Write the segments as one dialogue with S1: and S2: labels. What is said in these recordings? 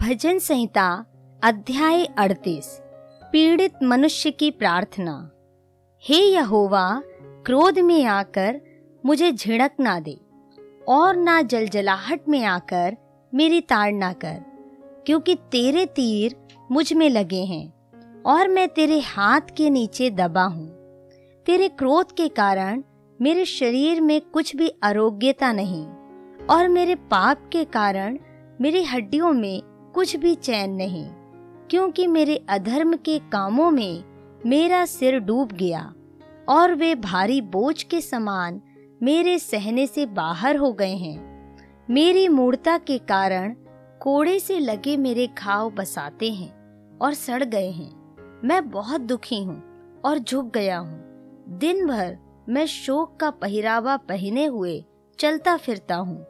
S1: भजन संहिता, अध्याय अड़तीस, पीड़ित मनुष्य की प्रार्थना। हे यहोवा, क्रोध में आकर मुझे झिड़क ना दे और ना जलजलाहट में आकर मेरी ताड़ ना कर, क्योंकि तेरे तीर मुझमें लगे हैं और मैं तेरे हाथ के नीचे दबा हूँ। तेरे क्रोध के कारण मेरे शरीर में कुछ भी आरोग्यता नहीं और मेरे पाप के कारण मेरी हड्डियों में कुछ भी चैन नहीं, क्योंकि मेरे अधर्म के कामों में मेरा सिर डूब गया और वे भारी बोझ के समान मेरे सहने से बाहर हो गए हैं। मेरी मूर्ता के कारण कोड़े से लगे मेरे घाव बसाते हैं और सड़ गए हैं। मैं बहुत दुखी हूँ और झुक गया हूँ। दिन भर मैं शोक का पहरावा पहने हुए चलता फिरता हूँ,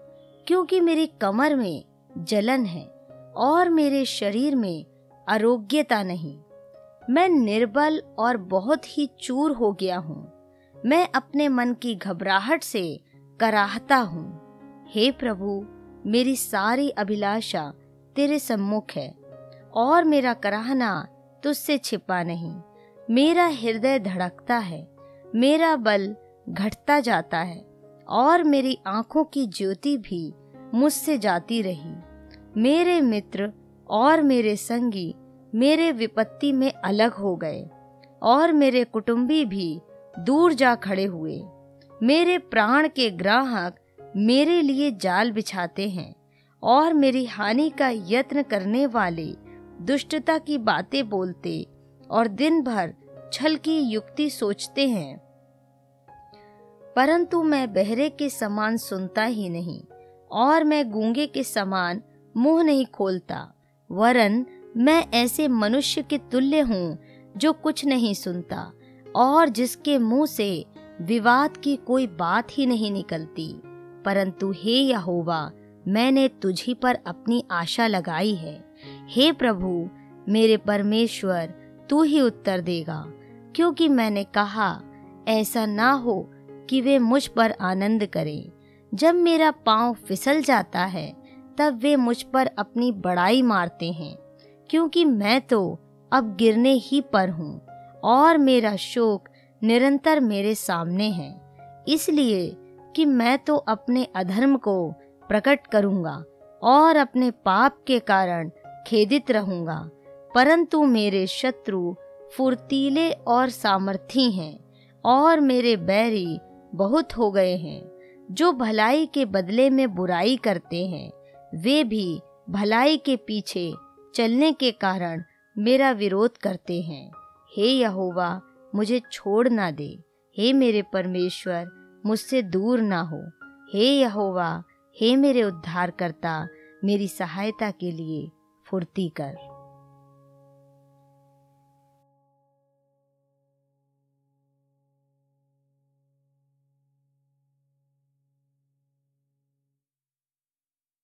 S1: क्योंकि मेरी कमर में जलन है। और मेरे शरीर में आरोग्यता नहीं। मैं निर्बल और बहुत ही चूर हो गया हूँ। मैं अपने मन की घबराहट से कराहता हूँ। हे प्रभु, मेरी सारी अभिलाषा तेरे सम्मुख है, और मेरा कराहना तुझसे छिपा नहीं। मेरा हृदय धड़कता है, मेरा बल घटता जाता है, और मेरी आँखों की ज्योति भी मुझसे जाती रही। मेरे मित्र और मेरे संगी मेरे विपत्ति में अलग हो गए और मेरे कुटुंबी भी दूर जा खड़े हुए। मेरे प्राण के ग्राहक मेरे लिए जाल बिछाते हैं और मेरी हानि का यत्न करने वाले दुष्टता की बातें बोलते और दिन भर छल की युक्ति सोचते हैं। परंतु मैं बहरे के समान सुनता ही नहीं और मैं गूँगे के समान मुँह नहीं खोलता। वरन मैं ऐसे मनुष्य के तुल्य हूँ, जो कुछ नहीं सुनता, और जिसके मुँह से विवाद की कोई बात ही नहीं निकलती। परंतु हे यहोवा, मैंने तुझी पर अपनी आशा लगाई है। हे प्रभु, मेरे परमेश्वर, तू ही उत्तर देगा, क्योंकि मैंने कहा, ऐसा ना हो कि वे मुझ पर आनंद करें। जब मेरा पाँव फिसल जाता है तब वे मुझ पर अपनी बड़ाई मारते हैं, क्योंकि मैं तो अब गिरने ही पर हूँ और मेरा शोक निरंतर मेरे सामने है, इसलिए कि मैं तो अपने अधर्म को प्रकट करूँगा और अपने पाप के कारण खेदित रहूँगा, परंतु मेरे शत्रु फुर्तीले और सामर्थी हैं और मेरे बैरी बहुत हो गए हैं, जो भलाई के बदले में बुराई करते हैं। वे भी भलाई के पीछे चलने के कारण मेरा विरोध करते हैं। हे यहोवा, मुझे छोड़ ना दे। हे मेरे परमेश्वर, मुझसे दूर ना हो। हे यहोवा, हे मेरे उद्धारकर्ता, मेरी सहायता के लिए फुर्ती कर।